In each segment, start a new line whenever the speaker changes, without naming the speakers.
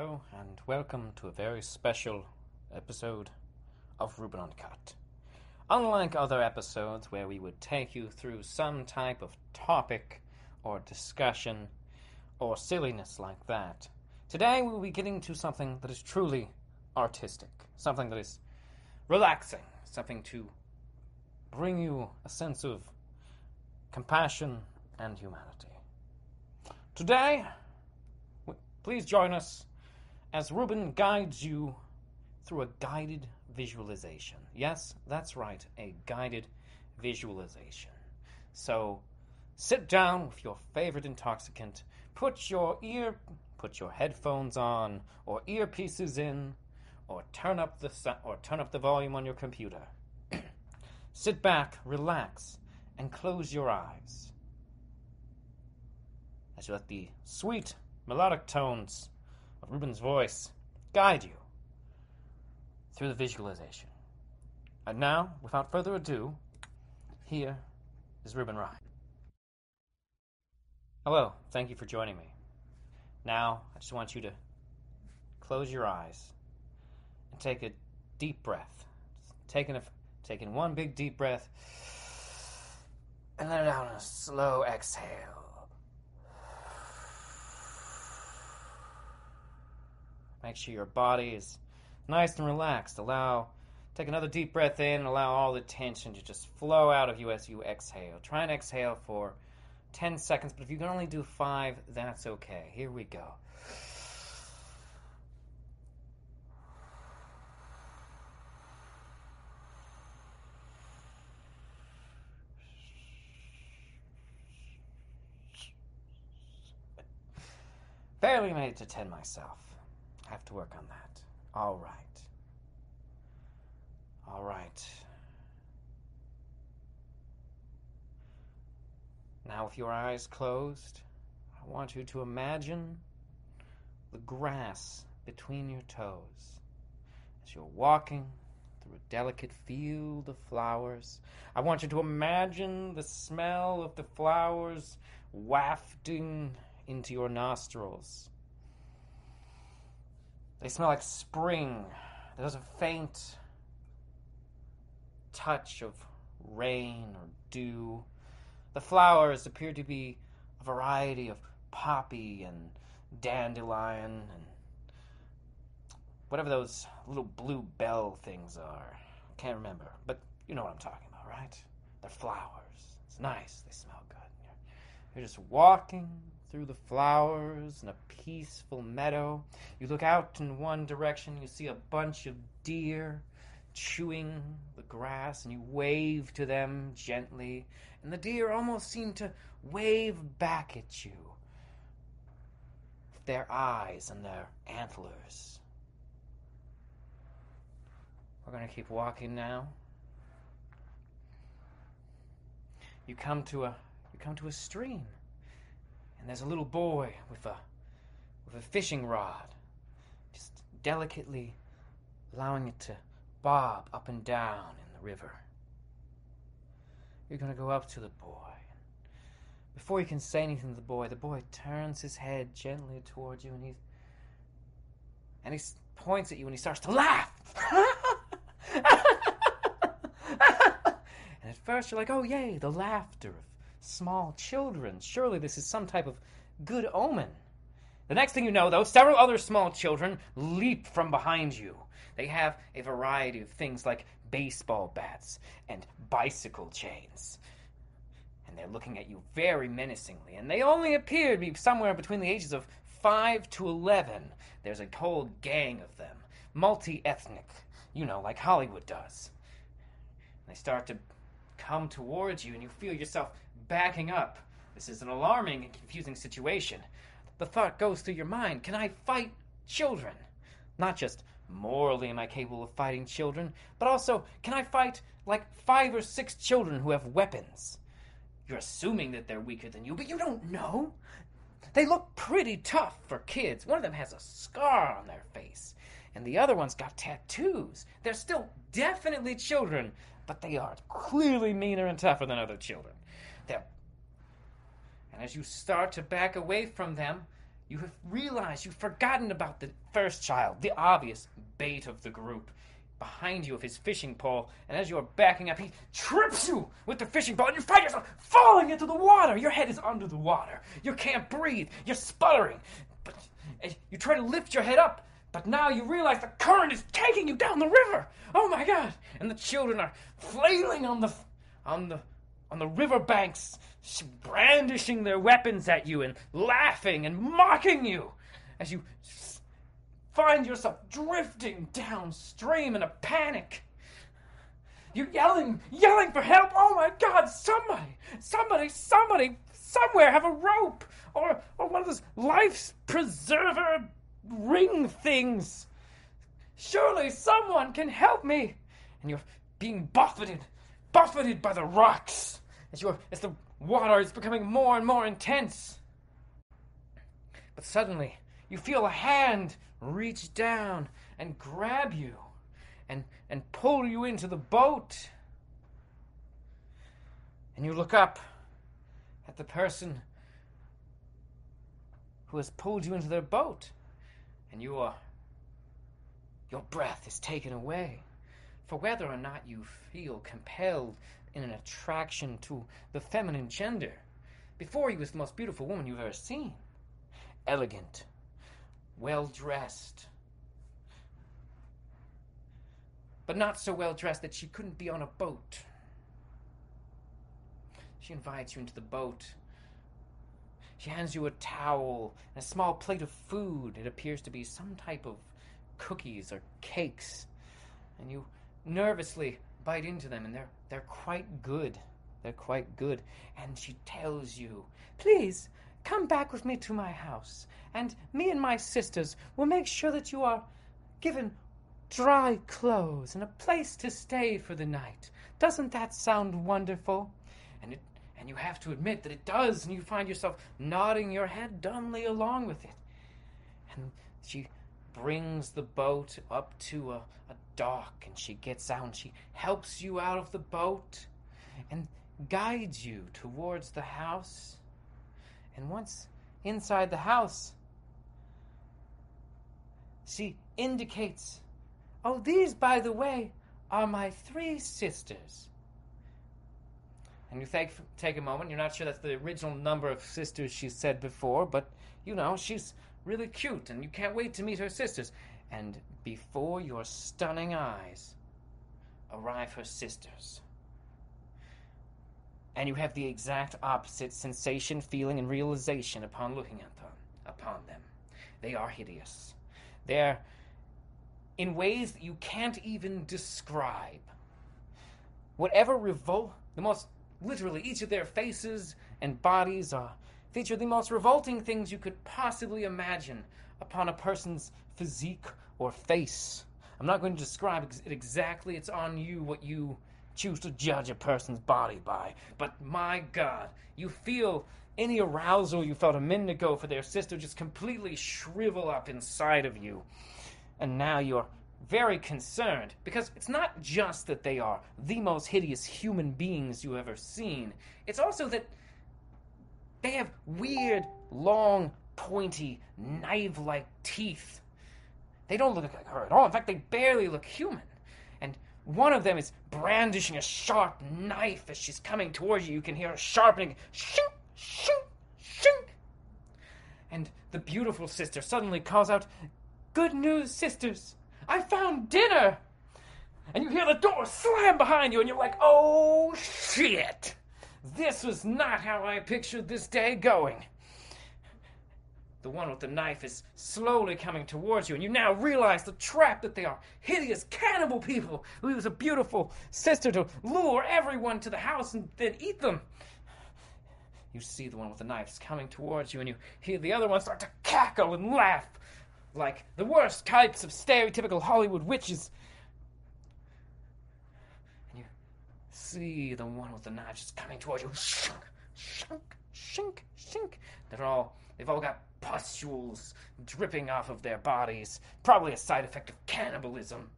Hello, and welcome to a very special episode of Ruben Uncut. Unlike other episodes where we would take you through some type of topic or discussion or silliness like that, today we will be getting to something that is truly artistic, something that is relaxing, something to bring you a sense of compassion and humanity. Today, please join us as Ruben guides you through a guided visualization. Yes, that's right, a guided visualization. So, sit down with your favorite intoxicant, put your ear put your headphones on or earpieces in or turn up the so- or turn up the volume on your computer. sit back, relax, and close your eyes. As you let the sweet melodic tones of Ruben's voice guide you through the visualization. And now, without further ado, here is Ruben Ryan. Hello, thank you for joining me. Now, I just want you to close your eyes and take a deep breath. Taking a, taking one big deep breath and let it out a slow exhale. Make sure your body is nice and relaxed. Allow, take another deep breath in and allow all the tension to just flow out of you as you exhale. Try and exhale for 10 seconds, but if you can only do five, that's okay. Here we go. Barely made it to 10 myself. I have to work on that. All right. All right. Now, with your eyes closed, I want you to imagine the grass between your toes as you're walking through a delicate field of flowers. I want you to imagine the smell of the flowers wafting into your nostrils. They smell like spring. There's a faint touch of rain or dew. The flowers appear to be a variety of poppy and dandelion and whatever those little blue bell things are. I can't remember, but you know what I'm talking about, right? They're flowers. It's nice. They smell good. You're, you're just walking through the flowers in a peaceful meadow. You look out in one direction, you see a bunch of deer chewing the grass, and you wave to them gently, and the deer almost seem to wave back at you with their eyes and their antlers. We're going to keep walking now. You come to a you come to a stream and there's a little boy with a with a fishing rod, just delicately allowing it to bob up and down in the river. You're gonna go up to the boy. Before you can say anything to the boy, the boy turns his head gently towards you, and he and he points at you, and he starts to laugh. and at first, you're like, "Oh, yay! The laughter of small children. Surely this is some type of good omen. The next thing you know, though, several other small children leap from behind you. They have a variety of things like baseball bats and bicycle chains. And they're looking at you very menacingly. And they only appear to be somewhere between the ages of 5 to 11. There's a whole gang of them, multi ethnic, you know, like Hollywood does. They start to come towards you, and you feel yourself backing up. This is an alarming and confusing situation. The thought goes through your mind can I fight children? Not just morally am I capable of fighting children, but also can I fight like five or six children who have weapons? You're assuming that they're weaker than you, but you don't know. They look pretty tough for kids. One of them has a scar on their face, and the other one's got tattoos. They're still definitely children, but they are clearly meaner and tougher than other children. They're and as you start to back away from them, you have realized you've forgotten about the first child, the obvious bait of the group. Behind you of his fishing pole, and as you're backing up, he trips you with the fishing pole, and you find yourself falling into the water. Your head is under the water. You can't breathe. You're sputtering. But you try to lift your head up, but now you realize the current is taking you down the river. Oh my God! And the children are flailing on the on the on the river banks, brandishing their weapons at you and laughing and mocking you as you find yourself drifting downstream in a panic. You're yelling, yelling for help. Oh my God, somebody, somebody, somebody, somewhere have a rope or, or one of those life preserver ring things. Surely someone can help me. And you're being buffeted, buffeted by the rocks as, you as the water is becoming more and more intense. But suddenly, you feel a hand reach down and grab you and, and pull you into the boat. And you look up at the person who has pulled you into their boat, and you are. Your breath is taken away. For whether or not you feel compelled in an attraction to the feminine gender, before he was the most beautiful woman you've ever seen. Elegant, well dressed, but not so well dressed that she couldn't be on a boat. She invites you into the boat. She hands you a towel and a small plate of food. It appears to be some type of cookies or cakes. And you nervously bite into them, and they're, they're quite good. They're quite good. And she tells you, Please, come back with me to my house, and me and my sisters will make sure that you are given dry clothes and a place to stay for the night. Doesn't that sound wonderful? And it and you have to admit that it does, and you find yourself nodding your head dumbly along with it. And she brings the boat up to a, a and she gets out and she helps you out of the boat and guides you towards the house. And once inside the house, she indicates, Oh, these, by the way, are my three sisters. And you take, take a moment, you're not sure that's the original number of sisters she said before, but you know, she's really cute, and you can't wait to meet her sisters. And before your stunning eyes arrive her sisters. And you have the exact opposite sensation, feeling, and realization upon looking at them, upon them. They are hideous. They're in ways that you can't even describe. Whatever revolt, the most literally, each of their faces and bodies are feature the most revolting things you could possibly imagine upon a person's physique or face. I'm not going to describe it exactly, it's on you what you choose to judge a person's body by. But my God, you feel any arousal you felt a minute ago for their sister just completely shrivel up inside of you. And now you're very concerned because it's not just that they are the most hideous human beings you ever seen, it's also that they have weird, long, pointy, knife like teeth. They don't look like her at all. In fact, they barely look human. And one of them is brandishing a sharp knife as she's coming towards you. You can hear her sharpening shink, shink, shink. And the beautiful sister suddenly calls out, Good news, sisters! I found dinner! And you hear the door slam behind you, and you're like, Oh shit! This was not how I pictured this day going. The one with the knife is slowly coming towards you, and you now realize the trap that they are hideous cannibal people who use a beautiful sister to lure everyone to the house and then eat them. You see the one with the knife coming towards you, and you hear the other one start to cackle and laugh like the worst types of stereotypical Hollywood witches. And you see the one with the knife just coming towards you. Shunk, shunk, shink, shink. They're all, they've all got pustules dripping off of their bodies, probably a side effect of cannibalism.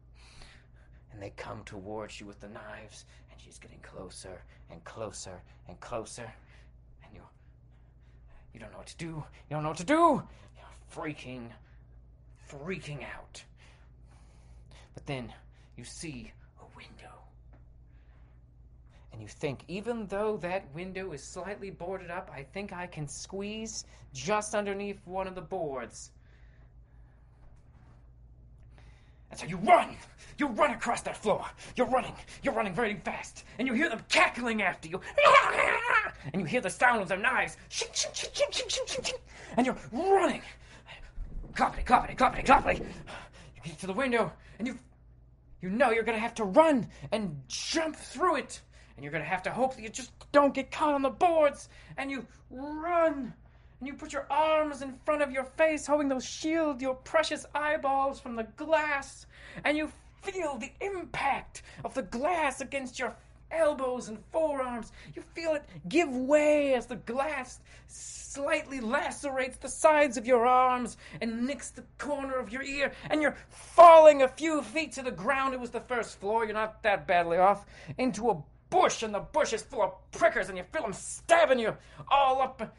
And they come towards you with the knives, and she's getting closer and closer and closer. And you, you don't know what to do. You don't know what to do. You're freaking, freaking out. But then you see. And you think, even though that window is slightly boarded up, I think I can squeeze just underneath one of the boards. And so you run! You run across that floor! You're running! You're running very fast! And you hear them cackling after you! And you hear the sound of their knives! And you're running! Cloppity, cloppity, cloppity, cloppity! You get to the window, and you you know you're gonna have to run and jump through it. And you're gonna have to hope that you just don't get caught on the boards. And you run. And you put your arms in front of your face, hoping they'll shield your precious eyeballs from the glass. And you feel the impact of the glass against your elbows and forearms. You feel it give way as the glass slightly lacerates the sides of your arms and nicks the corner of your ear, and you're falling a few feet to the ground. It was the first floor, you're not that badly off, into a bush, and the bush is full of prickers, and you feel them stabbing you all up,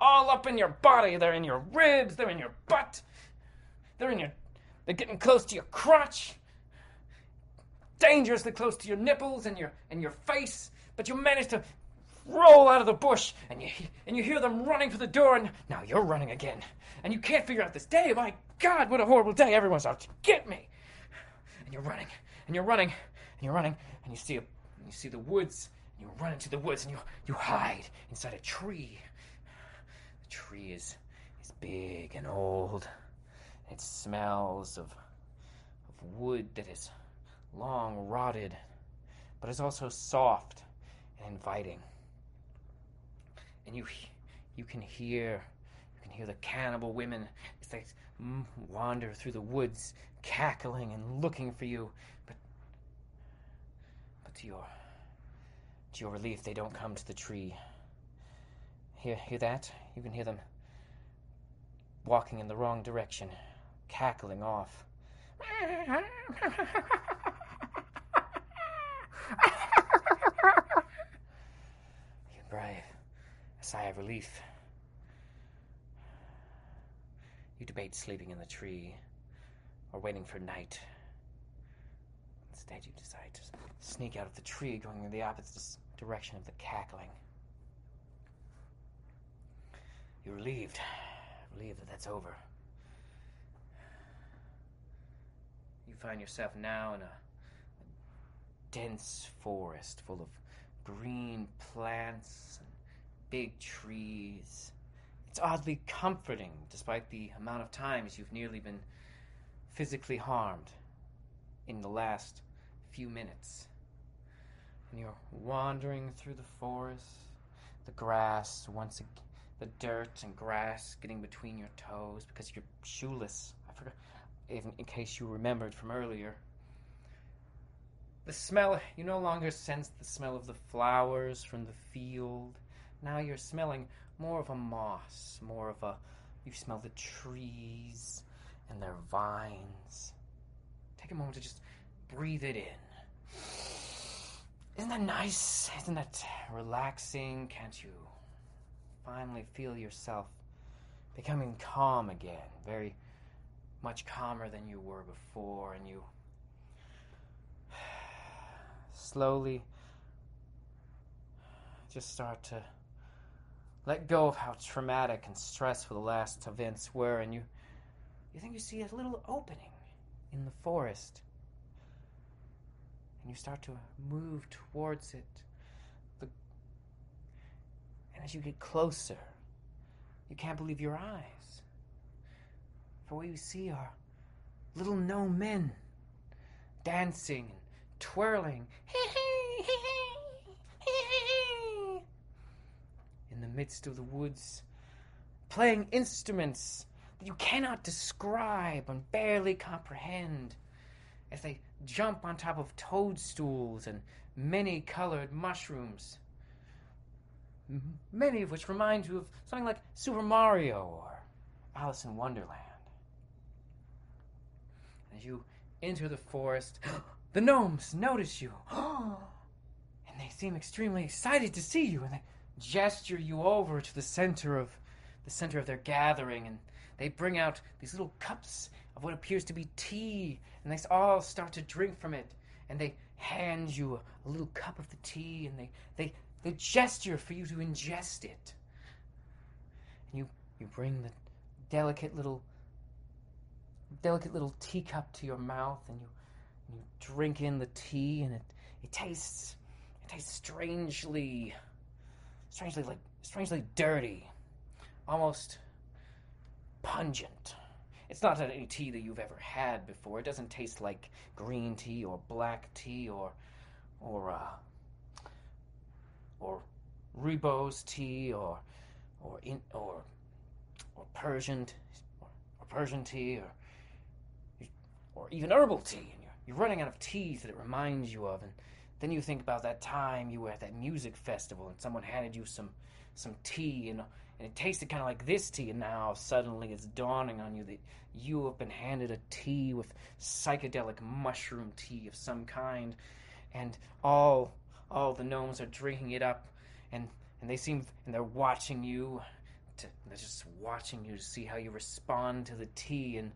all up in your body. They're in your ribs, they're in your butt, they're in your, they're getting close to your crotch dangerously close to your nipples and your and your face, but you manage to roll out of the bush and you and you hear them running for the door and now you're running again. And you can't figure out this day. My God, what a horrible day. Everyone's out to get me. And you're running and you're running and you're running and you see a you see the woods and you run into the woods and you you hide inside a tree. The tree is is big and old. It smells of of wood that is long rotted, but is also soft and inviting. And you you can hear you can hear the cannibal women as they mm, wander through the woods, cackling and looking for you. But but to your to your relief, they don't come to the tree. Hear hear that? You can hear them walking in the wrong direction, cackling off. you brave. A sigh of relief. You debate sleeping in the tree or waiting for night. Instead, you decide to sneak out of the tree, going in the opposite direction of the cackling. You're relieved. Relieved that that's over. You find yourself now in a dense forest full of green plants and big trees. It's oddly comforting, despite the amount of times you've nearly been physically harmed in the last few minutes. And you're wandering through the forest, the grass, once again, the dirt and grass getting between your toes because you're shoeless. I forgot, even in case you remembered from earlier. The smell, you no longer sense the smell of the flowers from the field. Now you're smelling more of a moss, more of a. You smell the trees and their vines. Take a moment to just breathe it in. Isn't that nice? Isn't that relaxing? Can't you finally feel yourself becoming calm again? Very much calmer than you were before, and you slowly just start to let go of how traumatic and stressful the last events were, and you you think you see a little opening in the forest. And you start to move towards it. The, and as you get closer, you can't believe your eyes. For what you see are little gnome men dancing twirling in the midst of the woods, playing instruments that you cannot describe and barely comprehend as they jump on top of toadstools and many colored mushrooms, many of which remind you of something like Super Mario or Alice in Wonderland. As you enter the forest, The gnomes notice you. and they seem extremely excited to see you and they gesture you over to the center of the center of their gathering and they bring out these little cups of what appears to be tea, and they all start to drink from it, and they hand you a, little cup of the tea, and they, they, they gesture for you to ingest it. And you, you bring the delicate little delicate little teacup to your mouth and you you drink in the tea and it, it tastes it tastes strangely strangely like strangely dirty almost pungent it's not any tea that you've ever had before. It doesn't taste like green tea or black tea or or uh, or rooibos tea or or in, or or Persian or, or Persian tea or or even herbal tea. And you're, you're running out of teas that it reminds you of. And then you think about that time you were at that music festival and someone handed you some some tea and and it tasted kind of like this tea and now suddenly it's dawning on you that you have been handed a tea with psychedelic mushroom tea of some kind and all all the gnomes are drinking it up and and they seem and they're watching you to, they're just watching you to see how you respond to the tea and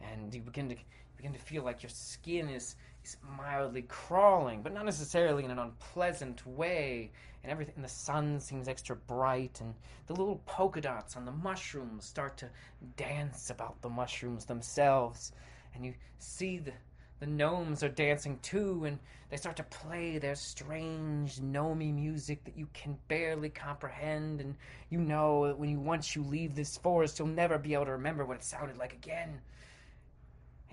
and you begin to you begin to feel like your skin is, is mildly crawling, but not necessarily in an unpleasant way. And everything, and the sun seems extra bright, and the little polka dots on the mushrooms start to dance about the mushrooms themselves. And you see the, the gnomes are dancing too, and they start to play their strange gnomey music that you can barely comprehend. And you know that when you once you leave this forest, you'll never be able to remember what it sounded like again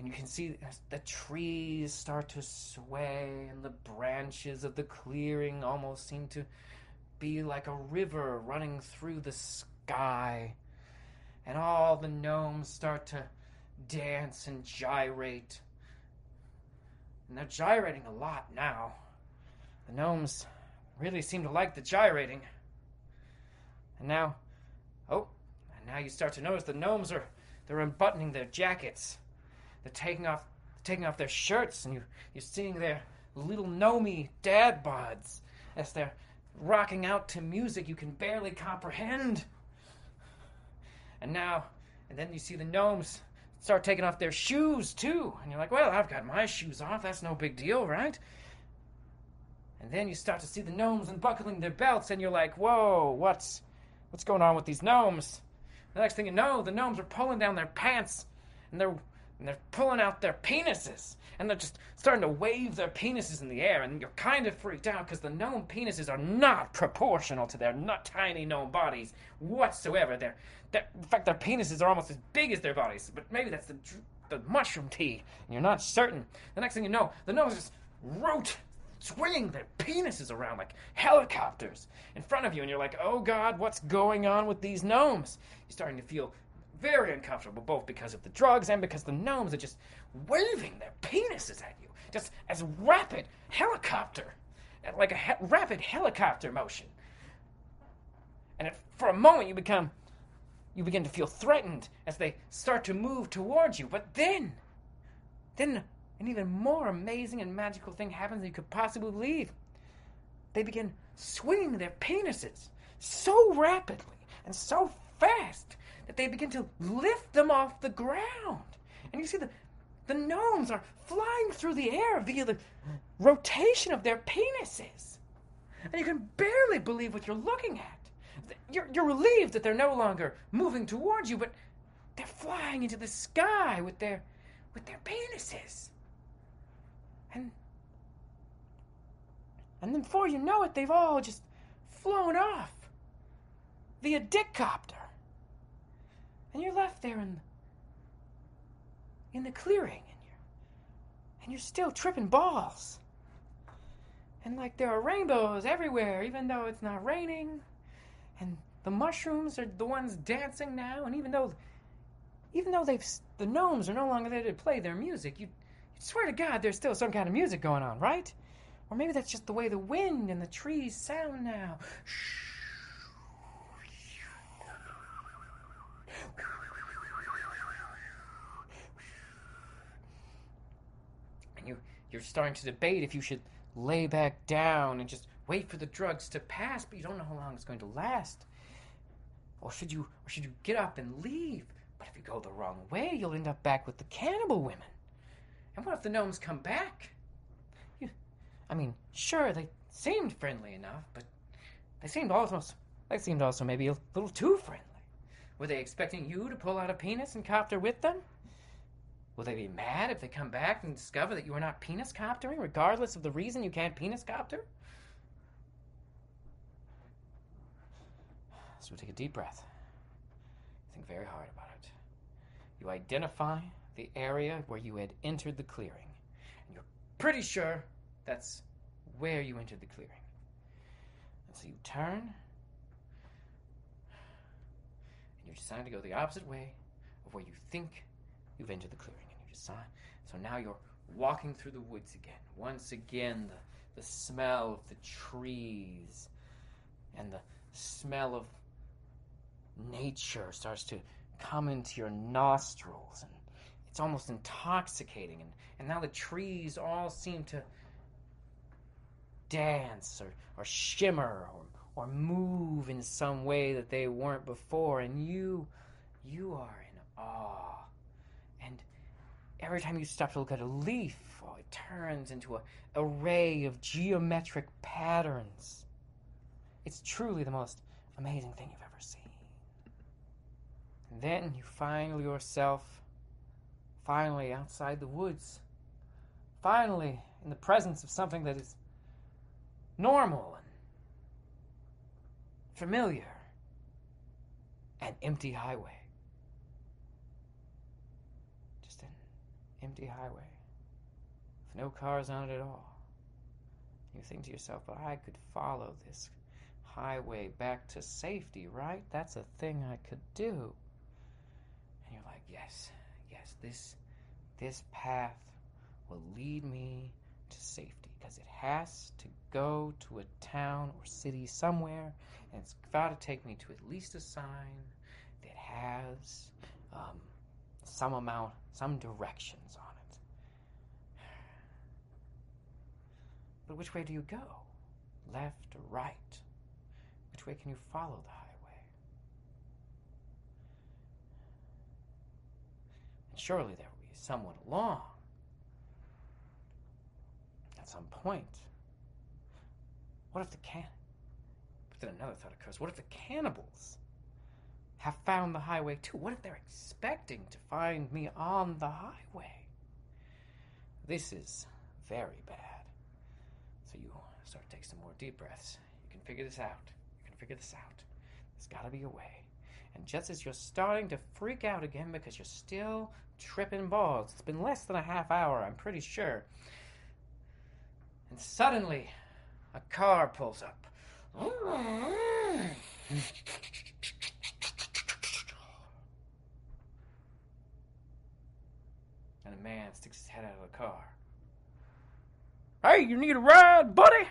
and you can see the trees start to sway, and the branches of the clearing almost seem to be like a river running through the sky. And all the gnomes start to dance and gyrate. And they're gyrating a lot now. The gnomes really seem to like the gyrating. And now, oh, and now you start to notice the gnomes are they're unbuttoning their jackets. They're taking off taking off their shirts, and you you're seeing their little gnomey dad bods as they're rocking out to music you can barely comprehend. And now, and then you see the gnomes start taking off their shoes too, and you're like, well, I've got my shoes off. That's no big deal, right? And then you start to see the gnomes unbuckling their belts, and you're like, whoa, what's what's going on with these gnomes? The next thing you know, the gnomes are pulling down their pants, and they're and they're pulling out their penises and they're just starting to wave their penises in the air and you're kind of freaked out because the gnome penises are not proportional to their not tiny gnome bodies whatsoever. They're, they're, in fact their penises are almost as big as their bodies but maybe that's the, the mushroom tea and you're not certain. The next thing you know the gnomes just root swinging their penises around like helicopters in front of you and you're like oh god what's going on with these gnomes? You're starting to feel very uncomfortable, both because of the drugs and because the gnomes are just waving their penises at you, just as rapid helicopter, like a he- rapid helicopter motion. And it, for a moment, you become, you begin to feel threatened as they start to move towards you. But then, then an even more amazing and magical thing happens than you could possibly believe. They begin swinging their penises so rapidly and so fast that they begin to lift them off the ground. And you see the, the gnomes are flying through the air via the rotation of their penises. And you can barely believe what you're looking at. You're, you're relieved that they're no longer moving towards you, but they're flying into the sky with their with their penises. And and then before you know it, they've all just flown off via dickcopter and you're left there in in the clearing and you're and you're still tripping balls. And like there are rainbows everywhere even though it's not raining. And the mushrooms are the ones dancing now and even though even though they've the gnomes are no longer there to play their music you, you swear to god there's still some kind of music going on right? Or maybe that's just the way the wind and the trees sound now. Shh. You're starting to debate if you should lay back down and just wait for the drugs to pass, but you don't know how long it's going to last. Or should you or should you get up and leave? But if you go the wrong way, you'll end up back with the cannibal women. And what if the gnomes come back? You, I mean, sure, they seemed friendly enough, but they seemed almost, they seemed also maybe a little too friendly. Were they expecting you to pull out a penis and copter with them? Will they be mad if they come back and discover that you are not penis coptering, regardless of the reason you can't penis copter? So take a deep breath. Think very hard about it. You identify the area where you had entered the clearing, and you're pretty sure that's where you entered the clearing. And so you turn, and you decide to go the opposite way of where you think you've entered the clearing. You decide. So now you're walking through the woods again. Once again, the, the smell of the trees and the smell of nature starts to come into your nostrils and it's almost intoxicating and, and now the trees all seem to dance or, or shimmer or, or move in some way that they weren't before and you you are in awe every time you stop to look at a leaf oh, it turns into an array of geometric patterns. It's truly the most amazing thing you've ever seen. And then you find yourself finally outside the woods, finally in the presence of something that is normal and familiar. An empty highway. Just an empty highway with no cars on it at all. You think to yourself, but I could follow this highway back to safety, right? That's a thing I could do And you're like, yes, yes, this this path will lead me to safety because it has to go to a town or city somewhere, and it's got to take me to at least a sign that has um, some amount, some directions on it. But which way do you go? Left or right? Which way can you follow the highway? And surely there will be someone along at some point. What if the can? But then another thought occurs. What if the cannibals have found the highway too? What if they're expecting to find me on the highway? This is very bad. So you start to take some more deep breaths. You can figure this out. You can figure this out. There's got to be a way. And just as you're starting to freak out again because you're still tripping balls, it's been less than a half hour, I'm pretty sure. And suddenly, a car pulls up. And a man sticks his head out of the car. Hey, you need a ride, buddy?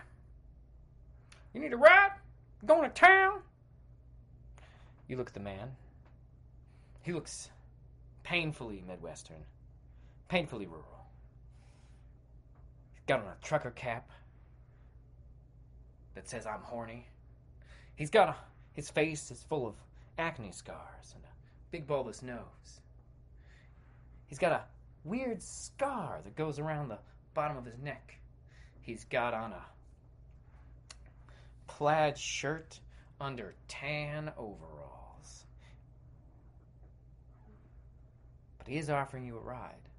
You need a ride? Going to town? You look at the man. He looks painfully Midwestern, painfully rural. He's got on a trucker cap that says I'm horny. He's got a, his face is full of acne scars and a big bulbous nose. He's got a weird scar that goes around the bottom of his neck. He's got on a plaid shirt under tan overalls. But he is offering you a ride.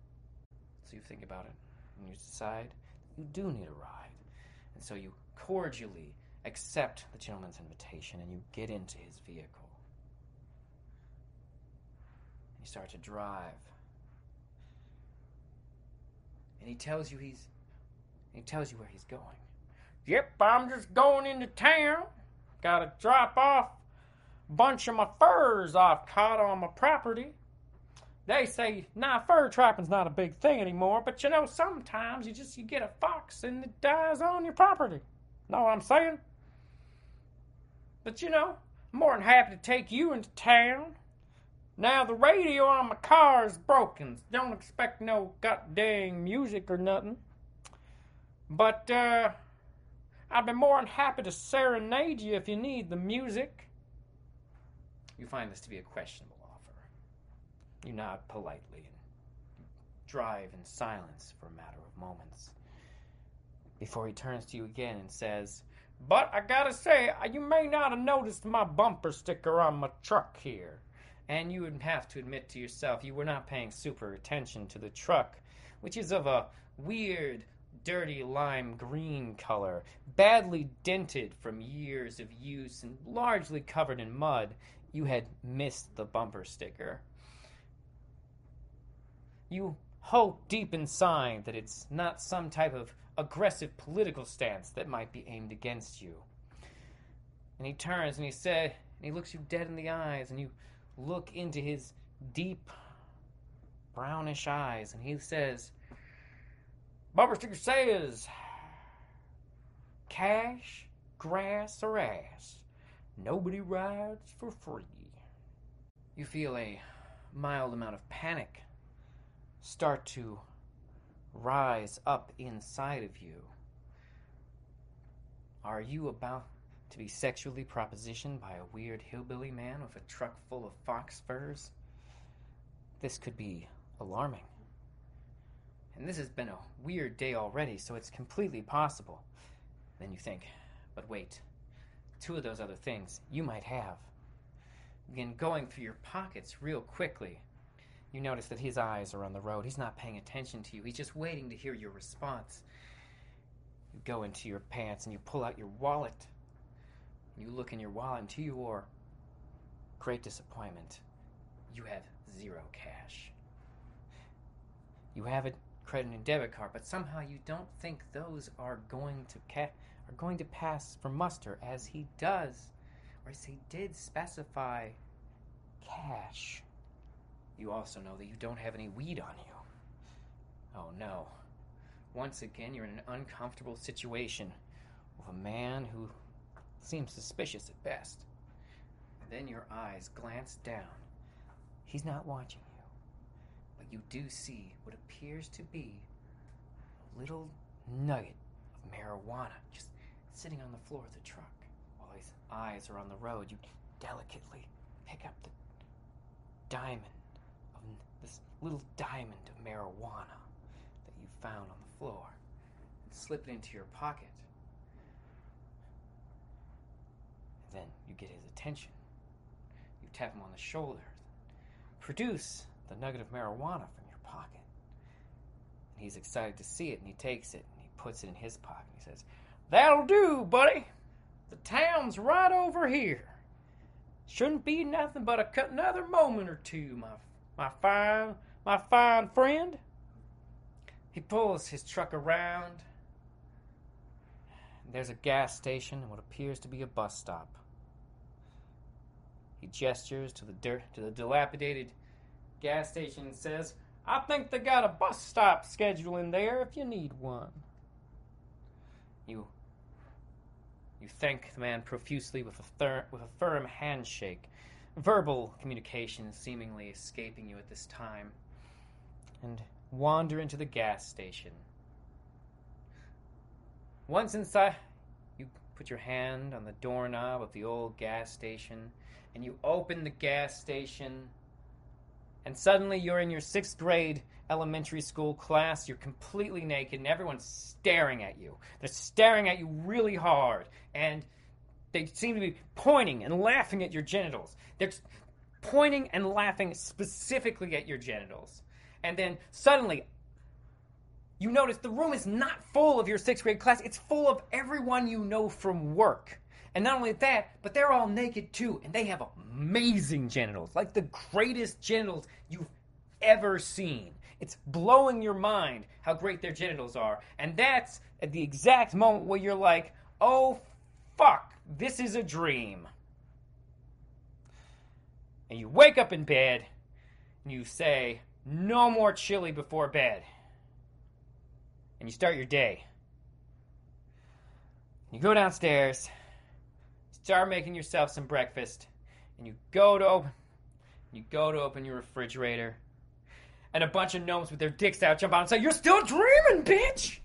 So you think about it and you decide you do need a ride. And so you cordially accept the gentleman's invitation and you get into his vehicle. You start to drive. And he tells you he's he tells you where he's going. Yep, I'm just going into town. Gotta drop off a bunch of my furs I've caught on my property. They say, nah, fur trapping's not a big thing anymore, but you know, sometimes you just you get a fox and it dies on your property. Know what I'm saying? But you know, I'm more than happy to take you into town. Now the radio on my car is broken. Don't expect no goddamn music or nothing. But uh I'd be more than happy to serenade you if you need the music. You find this to be a questionable offer. You nod politely and drive in silence for a matter of moments before he turns to you again and says, But I gotta say, you may not have noticed my bumper sticker on my truck here. And you would have to admit to yourself you were not paying super attention to the truck, which is of a weird, dirty lime green color, badly dented from years of use and largely covered in mud. You had missed the bumper sticker. You hope deep inside that it's not some type of aggressive political stance that might be aimed against you. And he turns and he said, and he looks you dead in the eyes, and you look into his deep brownish eyes, and he says, Bumper sticker says, cash, grass, or ass. Nobody rides for free. You feel a mild amount of panic start to rise up inside of you. Are you about to be sexually propositioned by a weird hillbilly man with a truck full of fox furs? This could be alarming. And this has been a weird day already, so it's completely possible. Then you think, but wait, two of those other things you might have. Begin going through your pockets real quickly you notice that his eyes are on the road. He's not paying attention to you. He's just waiting to hear your response. You go into your pants and you pull out your wallet. You look in your wallet, and to your great disappointment, you have zero cash. You have a credit and debit card, but somehow you don't think those are going to ca- are going to pass for muster, as he does, or as he did specify cash. You also know that you don't have any weed on you. Oh no. Once again, you're in an uncomfortable situation with a man who seems suspicious at best. Then your eyes glance down. He's not watching you, but you do see what appears to be a little nugget of marijuana just sitting on the floor of the truck. While his eyes are on the road, you delicately pick up the diamond of this little diamond of marijuana that you found on the floor and slip it into your pocket. And then you get his attention. You tap him on the shoulder. Produce the nugget of marijuana from your pocket. And he's excited to see it and he takes it and he puts it in his pocket. He says, That'll do, buddy. The town's right over here. Shouldn't be nothing but a cut another moment or two, my my fine, my fine friend. He pulls his truck around. There's a gas station and what appears to be a bus stop. He gestures to the dirt to the dilapidated gas station and says, I think they got a bus stop schedule in there if you need one. You you thank the man profusely with a, thir- with a firm handshake verbal communication seemingly escaping you at this time, and wander into the gas station. Once inside, you put your hand on the doorknob of the old gas station, and you open the gas station, and suddenly you're in your sixth grade elementary school class. You're completely naked, and everyone's staring at you. They're staring at you really hard, and they seem to be pointing and laughing at your genitals. They're pointing and laughing specifically at your genitals. And then suddenly, you notice the room is not full of your sixth grade class, it's full of everyone you know from work. And not only that, but they're all naked too, and they have amazing genitals, like the greatest genitals you've ever seen. It's blowing your mind how great their genitals are. And that's at the exact moment where you're like, oh fuck, this is a dream. And you wake up in bed and you say, no more chili before bed. And you start your day. You go downstairs, start making yourself some breakfast, and you go to open you go to open your refrigerator, and a bunch of gnomes with their dicks out jump out and say, You're still dreaming, bitch!